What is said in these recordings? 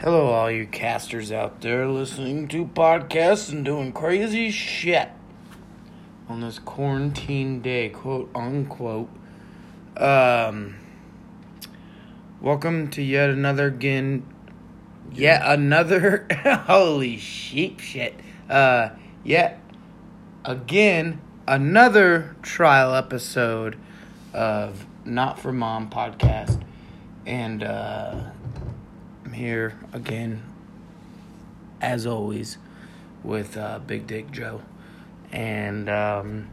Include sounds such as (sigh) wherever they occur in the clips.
Hello, all you casters out there listening to podcasts and doing crazy shit on this quarantine day, quote unquote. Um, welcome to yet another again, yet another (laughs) holy sheep shit. Uh, yet again another trial episode of Not for Mom podcast, and uh. Here again, as always, with uh, Big Dick Joe. And um,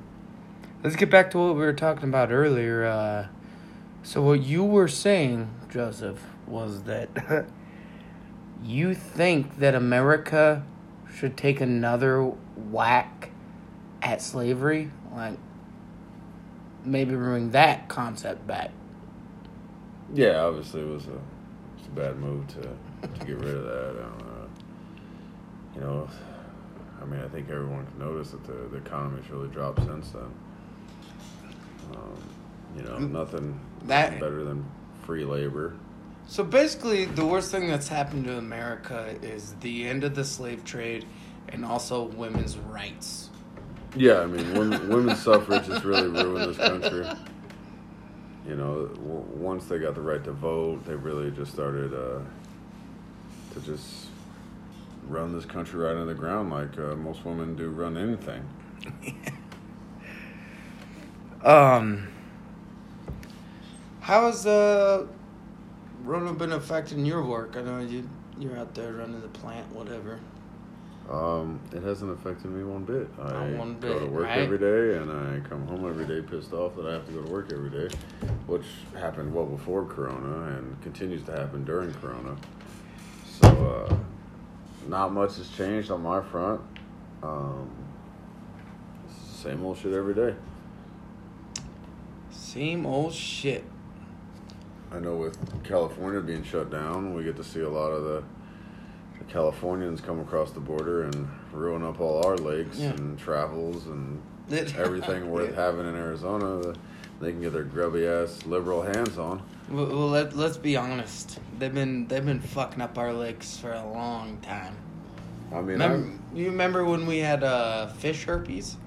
let's get back to what we were talking about earlier. Uh, so, what you were saying, Joseph, was that (laughs) you think that America should take another whack at slavery? Like, maybe bring that concept back. Yeah, obviously it was a it's a bad move to to get rid of that. Uh, you know, I mean, I think everyone can notice that the, the economy's really dropped since then. Um, you know, nothing, That- nothing better than free labor. So basically, the worst thing that's happened to America is the end of the slave trade and also women's rights. Yeah, I mean, women, women's suffrage has really ruined this country. (laughs) You know, w- once they got the right to vote, they really just started uh, to just run this country right into the ground like uh, most women do run anything. (laughs) Um, how has uh, Rona been affecting your work? I know you you're out there running the plant, whatever. Um, it hasn't affected me one bit. I one go to work right? every day, and I come home every day pissed off that I have to go to work every day, which happened well before Corona and continues to happen during Corona. So, uh, not much has changed on my front. Um, same old shit every day. Same old shit. I know with California being shut down, we get to see a lot of the Californians come across the border and ruin up all our lakes Yeah. and travels and everything (laughs) worth having in Arizona. that They can get their grubby ass liberal hands on. Well, well, let let's be honest. They've been they've been fucking up our lakes for a long time. I mean, Remember, you remember when we had uh, fish herpes?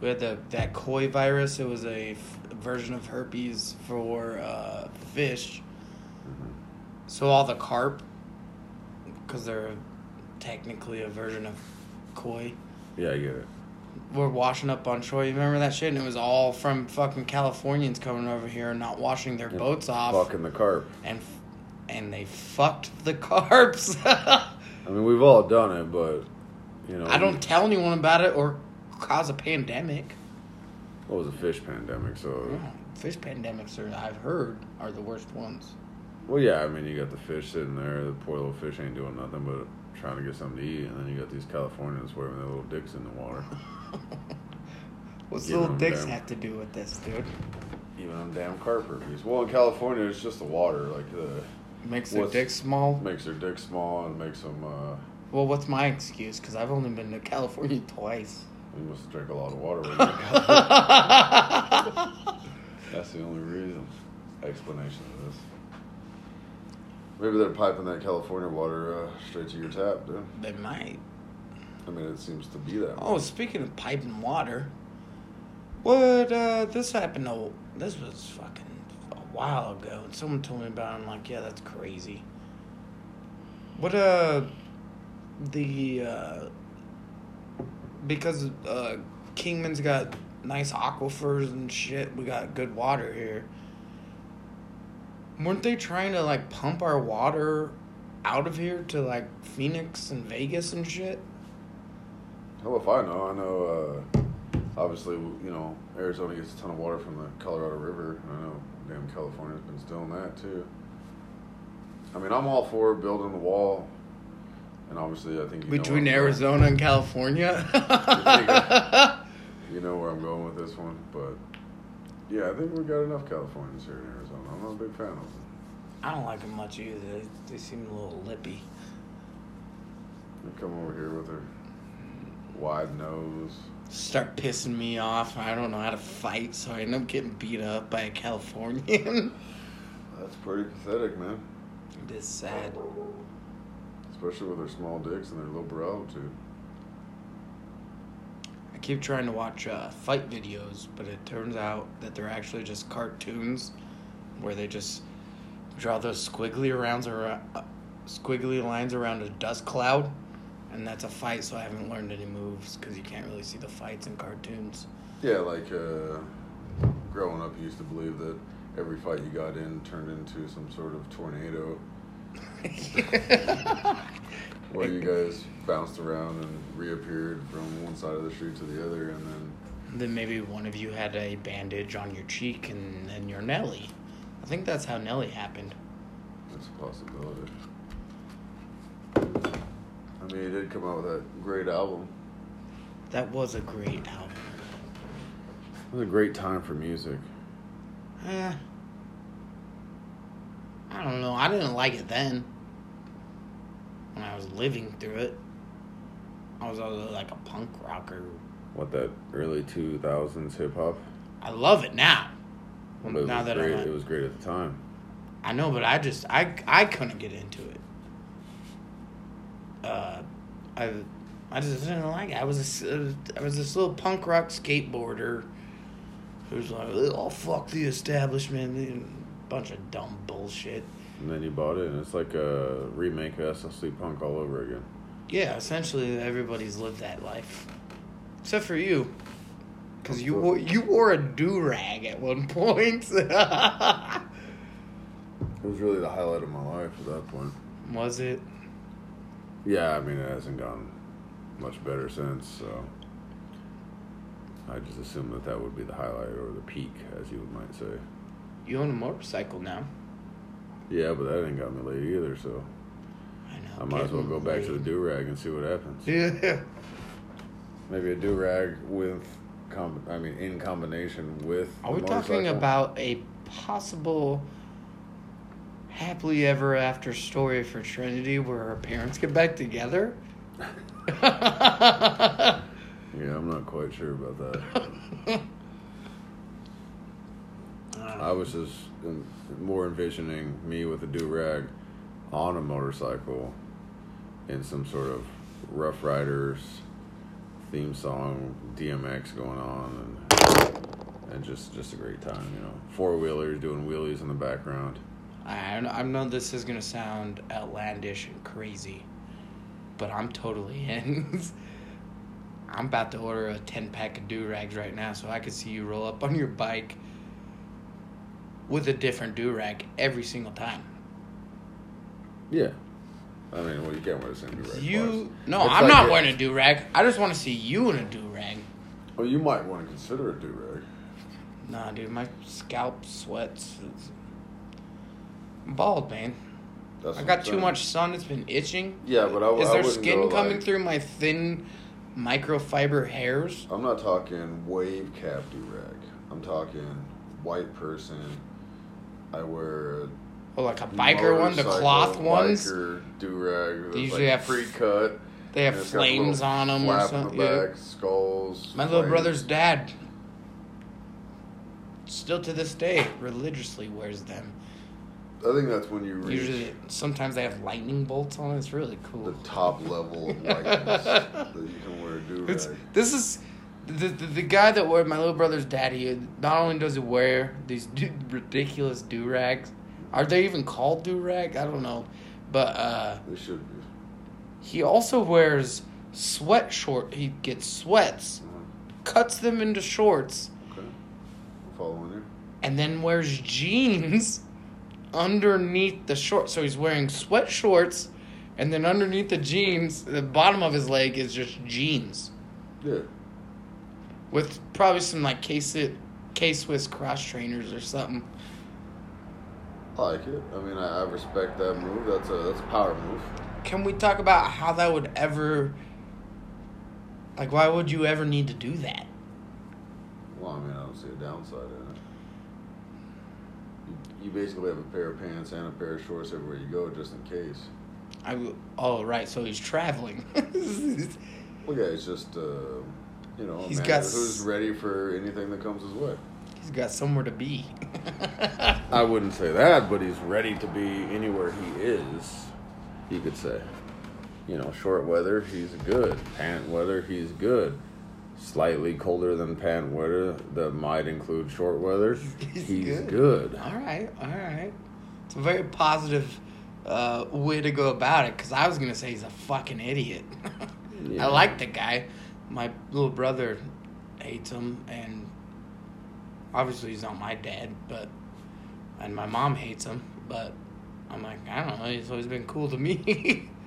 We had the that koi virus. It was a f- version of herpes for uh, fish. So all the carp, because they're technically a version of koi, yeah, I get it. were washing up on shore. You remember that shit? And it was all from fucking Californians coming over here and not washing their And boats off, Fucking the carp. and f- and they fucked the carps. (laughs) I mean, we've all done it, but you know, I don't tell anyone about it or cause a pandemic. What was a fish pandemic? So, Yeah, Fish pandemics are, I've heard, are the worst ones. Well, yeah. I mean, you got the fish sitting there. The poor little fish ain't doing nothing but trying to get something to eat, and then you got these Californians waving their little dicks in the water. (laughs) What's little dicks damn. have to do with this, dude? Even on damn carp herpes. Well, in California, it's just the water. Like the Makes their What's- dick small. makes their dick small and makes them. Uh, Well, what's my excuse? Because I've only been to California (laughs) twice. you must drink a lot of water. When you're. (laughs) That's the only reason. Explanation of this. Maybe they're piping that California water uh, straight to your tap, dude. they might. I mean, it seems to be that. Oh, speaking of piping water, what uh, this happened? Oh, this was fucking a while ago, and someone told me about. it. I'm like, yeah, that's crazy. What uh, the uh, because uh, Kingman's got nice aquifers and shit. We got good water here. Weren't they trying to like pump our water out of here to like Phoenix and Vegas and shit? Hell if I know. I know, uh, obviously, you know, Arizona gets a ton of water from the Colorado River. I know damn California's been stealing that, too. I mean, I'm all for building the wall. And obviously, I think you Between I'm going. Arizona and California? (laughs) You know where I'm going with this one. But, yeah, I think we've got enough Californians here in Arizona. I'm not a big fan of them. I don't like them much either. They, they seem a little lippy. They come over here with their wide nose. Start pissing me off. I don't know how to fight, so I end up getting beat up by a Californian. (laughs) That's pretty pathetic, man. It is sad. Especially with their small dicks and their low brow too. I keep trying to watch uh, fight videos, but it turns out that they're actually just cartoons where they just draw those squiggly rounds around, uh, squiggly lines around a dust cloud, and that's a fight. So I haven't learned any moves because you can't really see the fights in cartoons. Yeah, like uh, growing up, you used to believe that every fight you got in turned into some sort of tornado (laughs) (laughs) where you guys bounced around and reappeared from one side of the street to the other, and then Then maybe one of you had a bandage on your cheek, and then you're Nelly. I think that's how Nelly happened. That's a possibility. I mean, he did come out with a great album. That was a great album. It was a great time for music. Eh, I don't know. I didn't like it then. When I was living through it, I was always like a punk rocker. What that early two thousands hip hop? I love it now. But it now was that great. I'm, It was great at the time. I know, but I just I I couldn't get into it. Uh, I I just didn't like it. I was this, uh, was this little punk rock skateboarder who's like, oh fuck the establishment, and a bunch of dumb bullshit. And then you bought it, and it's like a remake of SLC Punk all over again. Yeah, essentially everybody's lived that life, except for you, because you wore, you wore a do rag at one (laughs) point. It was really the highlight of my life at that point. was it? Yeah, I mean it hasn't gone much better since, so I just assumed that that would be the highlight or the peak, as you might say. You own a motorcycle now. Yeah, but that ain't got me laid either, so I know. I might as well getting go back to the do rag and see what happens. Yeah. Maybe a do rag with, com- I mean, in combination with. Are the we talking about a possible happily ever after story for Trinity where her parents get back together? (laughs) Yeah, I'm not quite sure about that. (laughs) I was just more envisioning me with a do rag on a motorcycle in some sort of Ruff Ryders theme song, DMX going on, and and just just a great time, you know. Four wheelers doing wheelies in the background. I, I know this is gonna sound outlandish and crazy, but I'm totally in. (laughs) I'm about to order a ten pack of do rags right now, so I could see you roll up on your bike with a different do rag every single time. Yeah. I mean, well, you can't wear the same do rag. You no, It's I'm like not it- wearing a do rag. I just want to see you in a do rag. Well, oh, you might want to consider a do rag. Nah, dude, my scalp sweats. I'm bald, man. That's I got too much sun. It's been itching. Yeah, but I, was Is there wouldn't skin coming like- through my thin microfiber hairs? I'm not talking wave cap do rag. I'm talking white person. I wear Or like a biker one, the cloth ones? do rag. They usually have- pre cut. They have flames on them or something. in the yeah. skulls. My little brother's dad, still to this day, religiously wears them. I think that's when you reach Usually, sometimes they have lightning bolts on it. It's really cool. the top level of (laughs) whiteness that you can wear a do rag. this is the, the the guy that wore my little brother's daddy. Not only does he wear these du- (laughs) ridiculous do rags, are they even called do rag? I don't know, but uh, They should be. he also wears sweat short. He gets sweats, cuts them into shorts, Okay. Following you. and then wears jeans (laughs) underneath the shorts. So he's wearing sweat shorts, and then underneath the jeans, the bottom of his leg is just jeans. Yeah. With probably some like K K Swiss cross trainers or something. I like it. I mean, I, I respect that move. That's a that's a power move. Can we talk about how that would ever like why would you ever need to do that? Well, I mean, I don't see a downside in it. You, you basically have a pair of pants and a pair of shorts everywhere you go, just in case. I w- oh right, so he's traveling. (laughs) Well, yeah, it's just uh, you know, He's got who's ready for anything that comes his way. He's got somewhere to be. (laughs) I wouldn't say that, but he's ready to be anywhere he is. You could say, you know, short weather, he's good. Pant weather, he's good. Slightly colder than pant weather that might include short weather, (laughs) He's he's, good. good. all right, all right. It's a very positive uh, way to go about it. Because I was gonna say he's a fucking idiot. (laughs) Yeah. I like the guy. My little brother hates him, and obviously he's not my dad, but and my mom hates him. But I'm like, I don't know. He's always been cool to me. (laughs)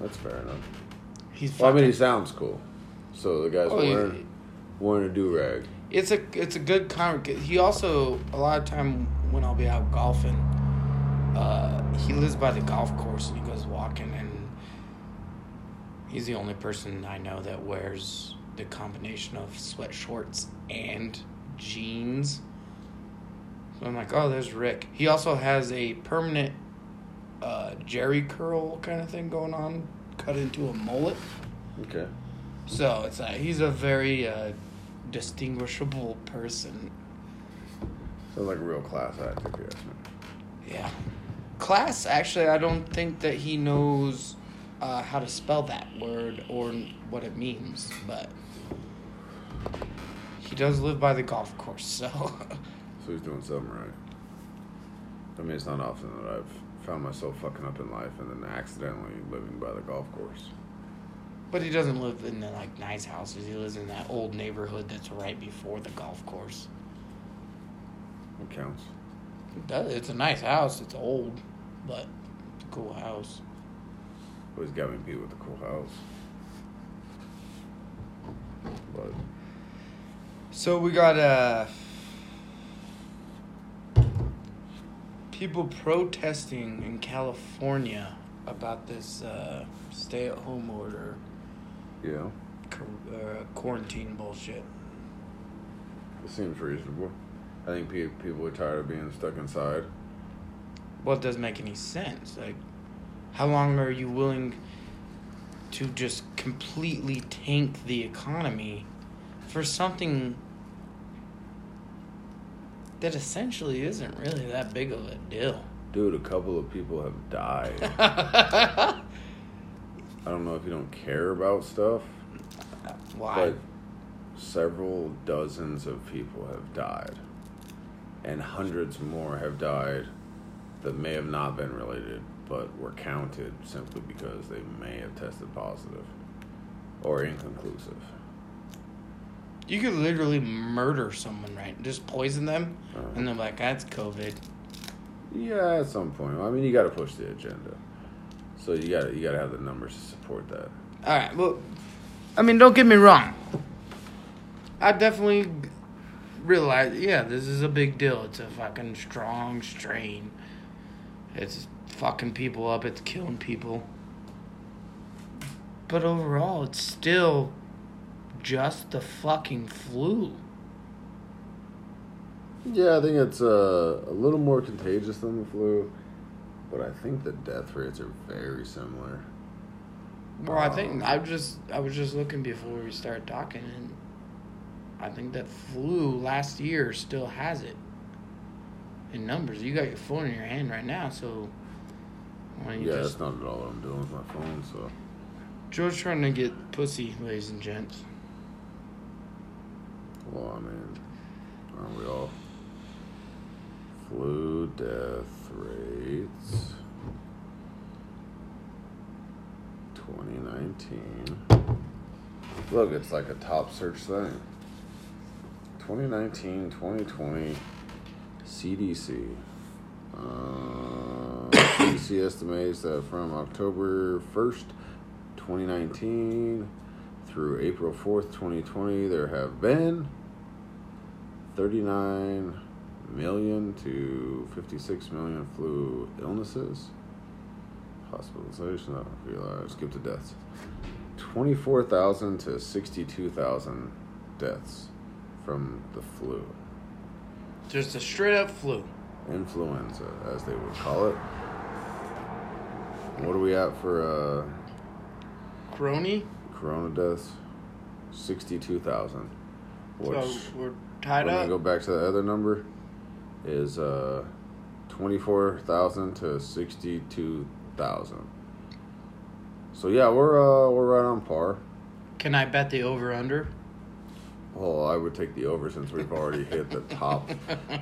That's fair enough. he's. Well, I mean, he sounds cool. So the guy's Oh, wearing, wearing a do rag. it's a it's a good comment. He also a lot of time when I'll be out golfing, uh, he lives by the golf course and he goes walking and he's the only person I know that wears the combination of sweat shorts and jeans. So I'm like, oh, there's Rick. He also has a permanent uh, Jheri curl kind of thing going on, cut into a mullet. Okay. So it's like he's a very uh, distinguishable person. Sounds like a real class act, if you ask me. Yeah. Class, actually, I don't think that he knows uh, how to spell that word or what it means, but he does live by the golf course, so. (laughs) So he's doing something right. I mean, it's not often that I've found myself fucking up in life and then accidentally living by the golf course. but he doesn't live in the like nice houses. He lives in that old neighborhood that's right before the golf course. It counts. It does. It's a nice house. It's old, but it's a cool house. He's got me beat with a cool house. But So we got uh people protesting in California about this uh, stay-at-home order, yeah, uh, quarantine bullshit. it seems reasonable. I think pe- people are tired of being stuck inside. Well, it doesn't make any sense. Like, how long are you willing to just completely tank the economy for something that essentially isn't really that big of a deal? Dude, a couple of people have died. (laughs) I don't know if you don't care about stuff, Why? but several dozens of people have died. And hundreds more have died that may have not been related, but were counted simply because they may have tested positive or inconclusive. You could literally murder someone, right? Just poison them, Uh-huh. and they're like, "That's COVID." Yeah, at some point. I mean, you got to push the agenda. So you got you got to have the numbers to support that. All right. Well, I mean, don't get me wrong. I definitely realize, yeah, this is a big deal. It's a fucking strong strain. It's fucking people up. It's killing people. But overall, it's still just the fucking flu. Yeah, I think it's uh, a little more contagious than the flu, but I think the death rates are very similar. Well, I think I just I was just looking before we started talking, and I think that flu last year still has it in numbers. You got your phone in your hand right now, so Yeah, just that's not at all what I'm doing with my phone. So George trying to get pussy, ladies and gents. well, I mean, aren't we all? Flu death rates. 2019. Look, it's like a top search thing. 2019, 2020, CDC. Uh, CDC estimates that from October 1st, 2019 through April 4th, 2020, there have been 39 million to 56 million flu illnesses. Hospitalization, I don't realize, skip to deaths. 24,000 to 62,000 deaths from the flu. Just a straight up flu. Influenza, as they would call it. What are we at for uh, Crony. corona deaths? 62,000. Which, So we're tied we're up. go back to the other number. Is uh, twenty four thousand to sixty two thousand. So yeah, we're uh, we're right on par. Can I bet the over under? Well, I would take the over since we've already hit the top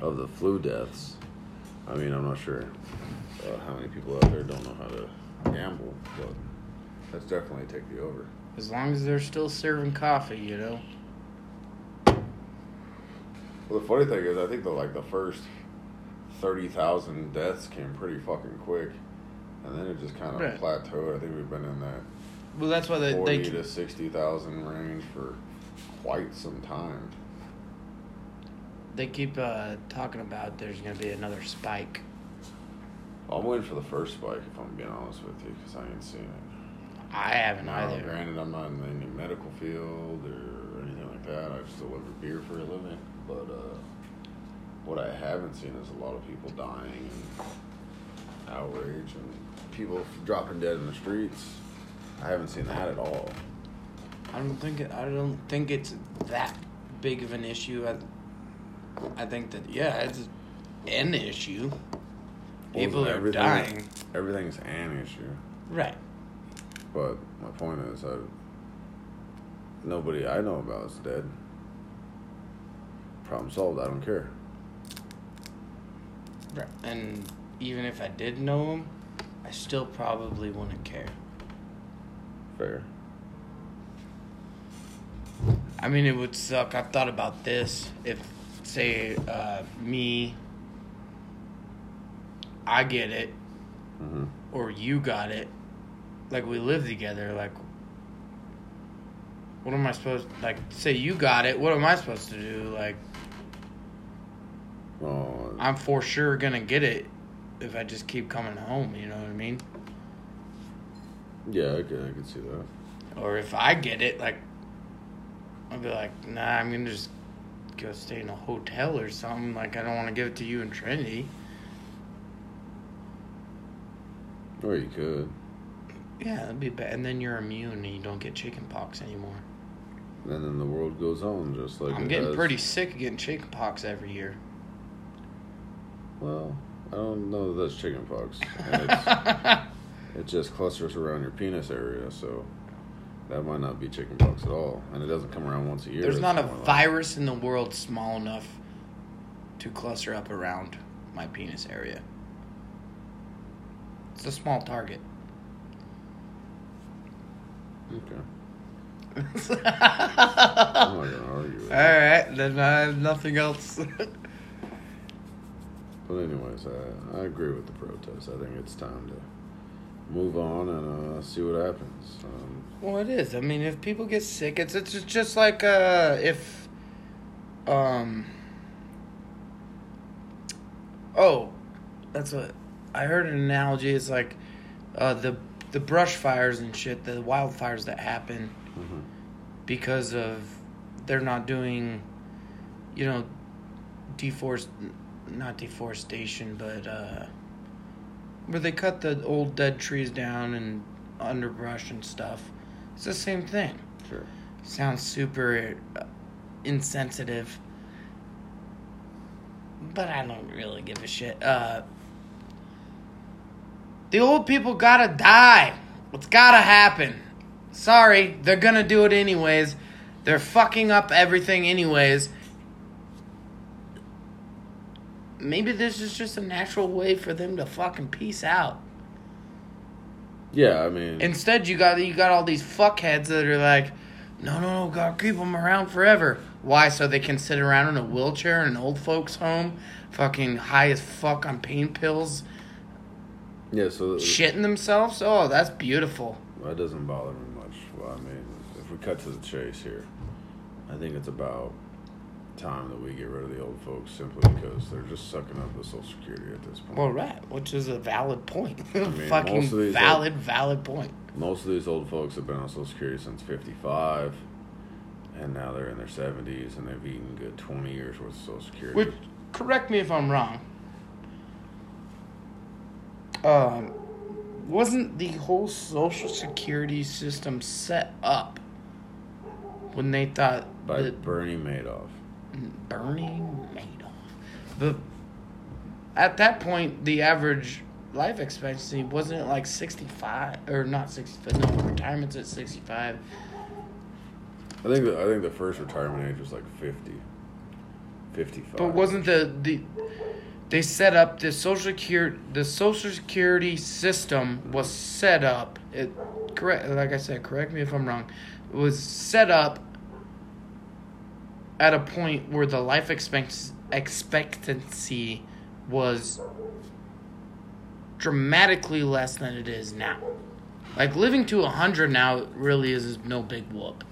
of the flu deaths. I mean, I'm not sure uh, how many people out there don't know how to gamble, but let's definitely take the over. As long as they're still serving coffee, you know. Well, the funny thing is, I think the like the first thirty thousand deaths came pretty fucking quick, and then it just kind of Right. plateaued. I think we've been in that Well, that's why they forty they to sixty thousand range for quite some time. they keep uh, talking about there's gonna be another spike. I'm waiting for the first spike, if I'm being honest with you, because I ain't seen it. I haven't Now, either. granted, I'm not in any medical field or anything like that. I just deliver beer for a living. But uh, what I haven't seen is a lot of people dying and outrage and people dropping dead in the streets. I haven't seen that at all. I don't think it, I don't think it's that big of an issue. I, I think that yeah, it's an issue. People are everything- dying. Everything's an issue. Right. But my point is, I, nobody I know about is dead. Problem solved. I don't care. Right. And even if I did know him, I still probably wouldn't care. Fair. I mean, it would suck. I've thought about this. If, say, uh, me, I get it, hmm or you got it, like we live together, like, what am I supposed like, say you got it, what am I supposed to do? Like, Well, I'm for sure gonna get it if I just keep coming home, you know what I mean? yeah, I could, I could see that. Or if I get it, like, I'll be like, nah, I'm gonna just go stay in a hotel or something. Like, I don't want to give it to you and Trinity. Or you could. Yeah, that'd be bad. And then you're immune and you don't get chicken pox anymore. And then the world goes on just like I'm getting does. pretty sick of getting chicken pox every year. Well, I don't know that that's chicken pox. (laughs) It's, it just clusters around your penis area, so that might not be chicken pox at all. And it doesn't come around once a year. There's not a like- virus in the world small enough to cluster up around my penis area. It's a small target. Okay. All (laughs) I'm not gonna argue with that. right, then I have nothing else. (laughs) But anyways, I, I agree with the protest. I think it's time to move on and uh, see what happens. Um, well, it is. I mean, if people get sick, it's it's just like uh, if, um, oh, that's what I heard. An analogy It's like, uh, the the brush fires and shit, the wildfires that happen mhm. because of they're not doing, you know, deforest, not deforestation, but uh, where they cut the old dead trees down and underbrush and stuff. It's the same thing. Sure. Sounds super uh, insensitive, but I don't really give a shit. Uh, the old people gotta die. It's gotta happen. Sorry, they're gonna do it anyways. They're fucking up everything anyways. Maybe this is just a natural way for them to fucking peace out. Yeah, I mean, Instead, you got you got all these fuckheads that are like, no, no, no, gotta keep them around forever. Why? So they can sit around in a wheelchair in an old folks' home, fucking high as fuck on pain pills, yeah. So shitting themselves. Oh, that's beautiful. that doesn't bother me much. Well, I mean, if we cut to the chase here, I think it's about time that we get rid of the old folks simply because they're just sucking up the Social Security at this point. Well, right, which is a valid point. mean, (laughs) fucking most of these valid, valid point. Most of these old folks have been on Social Security since 55, and now they're in their 70s, and they've eaten good 20 years worth of Social Security. Which, correct me if I'm wrong. Um, wasn't the whole social security system set up when they thought by that? Bernie Madoff. Bernie Madoff. But at that point, the average life expectancy wasn't it like 65 or not 65 no retirement's at 65 I think the, I think the first retirement age was like 50. 55. but wasn't the the they set up the social security the social security system was set up it correct like i said correct me if i'm wrong it was set up at a point where the life expect- expectancy was dramatically less than it is now like living to 100 now really is no big whoop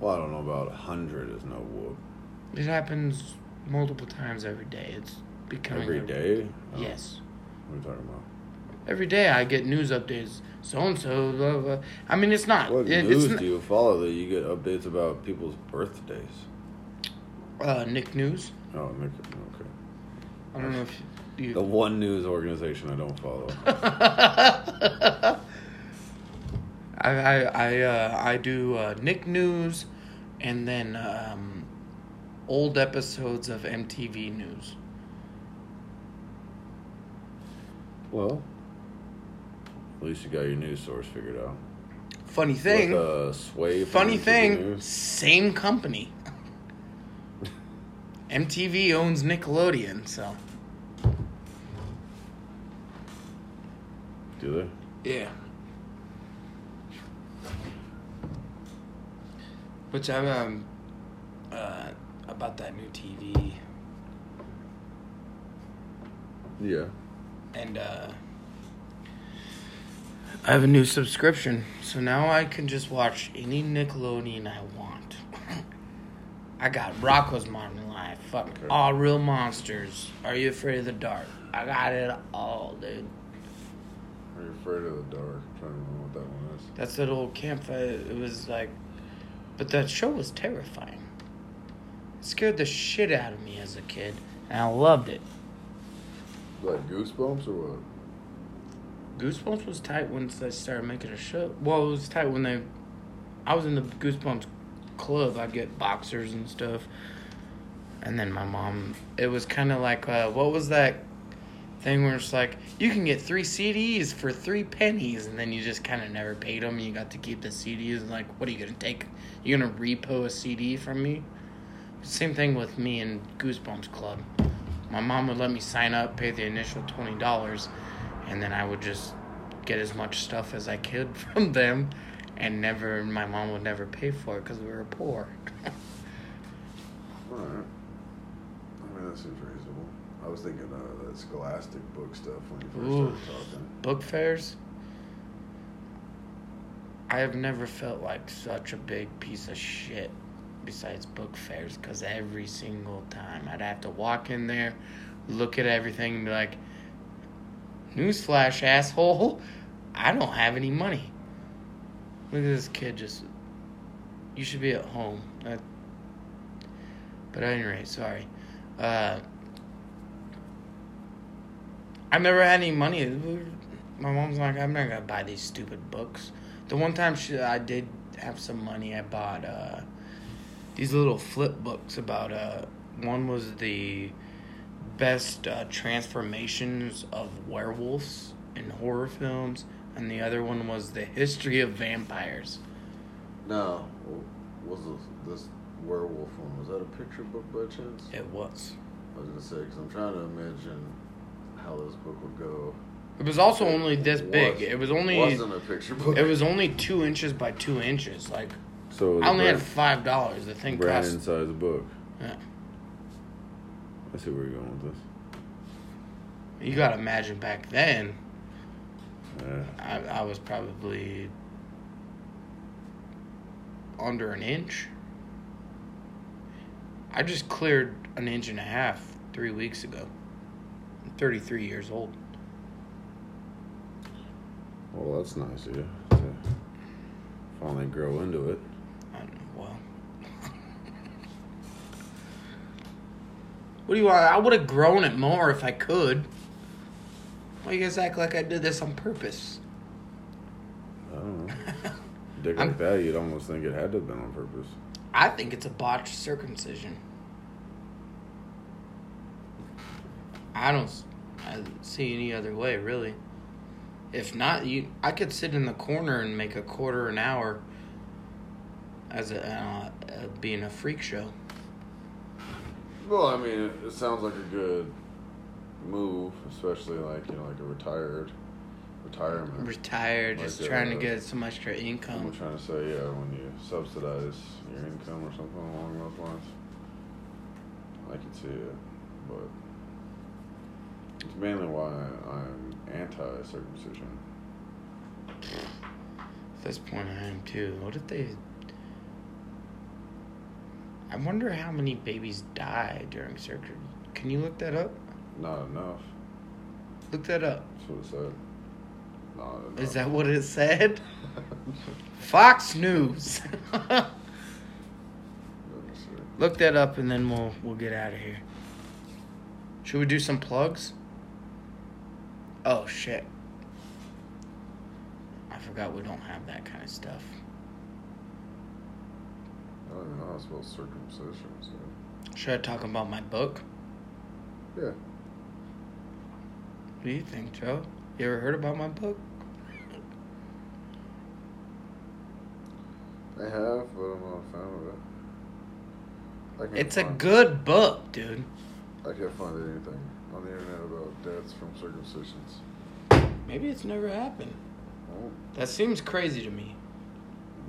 Well, I don't know about 100 is no whoop. it happens multiple times every day it's becoming Every a- day? Oh, yes What are you talking about? Every day I get news updates. So and so. I mean, it's not. What it- news do you follow that you get updates about people's birthdays? uh, Nick News. Oh, Nick, okay. I don't know if The you. one news organization I don't follow. (laughs) I I I, uh, I do uh, Nick News, and then um, old episodes of MTV News. well, at least you got your news source figured out. Funny thing. With, uh, Sway funny thing. News. Same company. (laughs) MTV owns Nickelodeon, so Do they? Yeah. Which I'm um uh about that new TV Yeah. and uh I have a new subscription, so now I can just watch any Nickelodeon I want. I got Rocko's Modern Life, fuck Okay. All Real Monsters. Are you afraid of the dark? I got it all, dude. Are you afraid of the dark? I'm trying to remember what that one is. That's that old campfire. It was like, but that show was terrifying. Scared the shit out of me as a kid, and I loved it. Like Goosebumps or what? Goosebumps was tight once they started making a show. Well, it was tight when they. I was in the Goosebumps club. I'd get boxers and stuff, and then my mom. It was kind of like uh, what was that thing where it's like you can get three CDs for three pennies, and then you just kind of never paid them. And you got to keep the CDs. And like, what are you gonna take? You're gonna repo a CD from me? Same thing with me and Goosebumps Club. My mom would let me sign up, pay the initial twenty dollars, and then I would just get as much stuff as I could (laughs) from them, and never. My mom would never pay for it because we were poor. (laughs) Alright. I mean, that seems reasonable. I was thinking uh, that Scholastic book stuff when you first Ooh. started talking. Book fairs. I have never felt like such a big piece of shit besides book fairs because every single time I'd have to walk in there, look at everything, and be like, Newsflash, asshole, I don't have any money. Look at this kid just. You should be at home. That, but at any rate, sorry. Uh, I never had any money. My mom's like, I'm not gonna buy these stupid books. The one time she, I did have some money, I bought uh, these little flip books about. Uh, one was the best uh, transformations of werewolves in horror films, and the other one was the history of vampires. No. Was this, this werewolf one? Was that a picture book by chance? It was. I was gonna say because I'm trying to imagine how this book would go. It was also only this Was- big. It was only. wasn't a picture book. It was only two inches by two inches. Like so. I only had five dollars. The thing Brandon cost. size book. Yeah. I see where you're going with this. You gotta imagine back then. Yeah. I, I was probably under an inch. I just cleared an inch and a half three weeks ago. I'm 33 years old. Well, that's nice of you to finally grow into it. I don't know, well. what do you want? I would have grown it more if I could. Why you guys act like I did this on purpose? I don't know. (laughs) Dick like that, you'd almost think it had to have been on purpose. I think it's a botched circumcision. I don't I don't see any other way, really. If not, you, I could sit in the corner and make a quarter an hour as a uh, uh, being a freak show. Well, I mean, it, it sounds like a good move, especially like you know, like a retired retirement. Retired, just Like, trying to uh, get some extra income. I'm trying to say, yeah, when you subsidize your income or something along those lines. I could see it, but it's mainly why I'm anti-circumcision. At this point, I am too. What if they? I wonder how many babies die during surgery. Can you look that up? Not enough. Look that up. That's what it said. Not enough. Is that what it said? (laughs) Fox News. Let me see. Look that up and then we'll we'll get out of here. Should we do some plugs? Oh shit. I forgot we don't have that kind of stuff. I don't even know how to spell circumcision. So. Should I talk about my book? Yeah. What do you think, Joe? You ever heard about my book? I have, but I'm not a fan of it. It's a find- good book, dude. I can't find anything on the internet about deaths from circumcisions. Maybe it's never happened. Well, That seems crazy to me.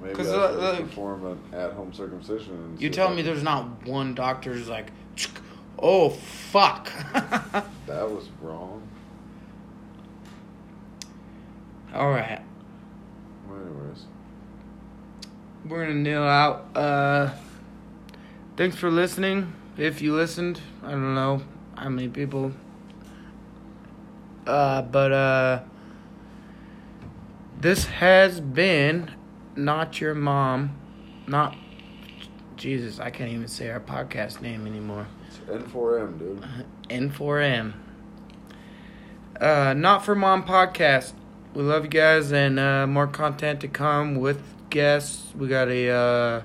Maybe I should uh, just like- perform an at-home circumcision. You tell me there's not one doctor who's like, oh fuck. (laughs) that was wrong. All right, Well, anyways, we're gonna kneel out. Uh, thanks for listening. If you listened, I don't know how many people. Uh, but uh, this has been not your mom, not Jesus. I can't even say our podcast name anymore. it's N4M, dude. N4M. Uh, Not for Mom podcast. We love you guys, and uh, more content to come with guests. We got a uh,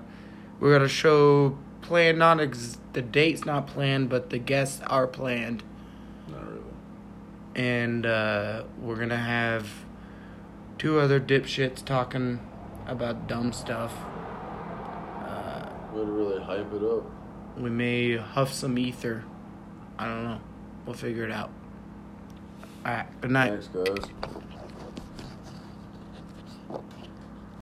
we got a show planned. Not ex- the date's not planned, but the guests are planned, Not really. and uh, we're gonna have two other dipshits talking about dumb stuff. Uh, Way to really hype it up. we may huff some ether. I don't know. We'll figure it out. All right. Good night. Thanks, guys.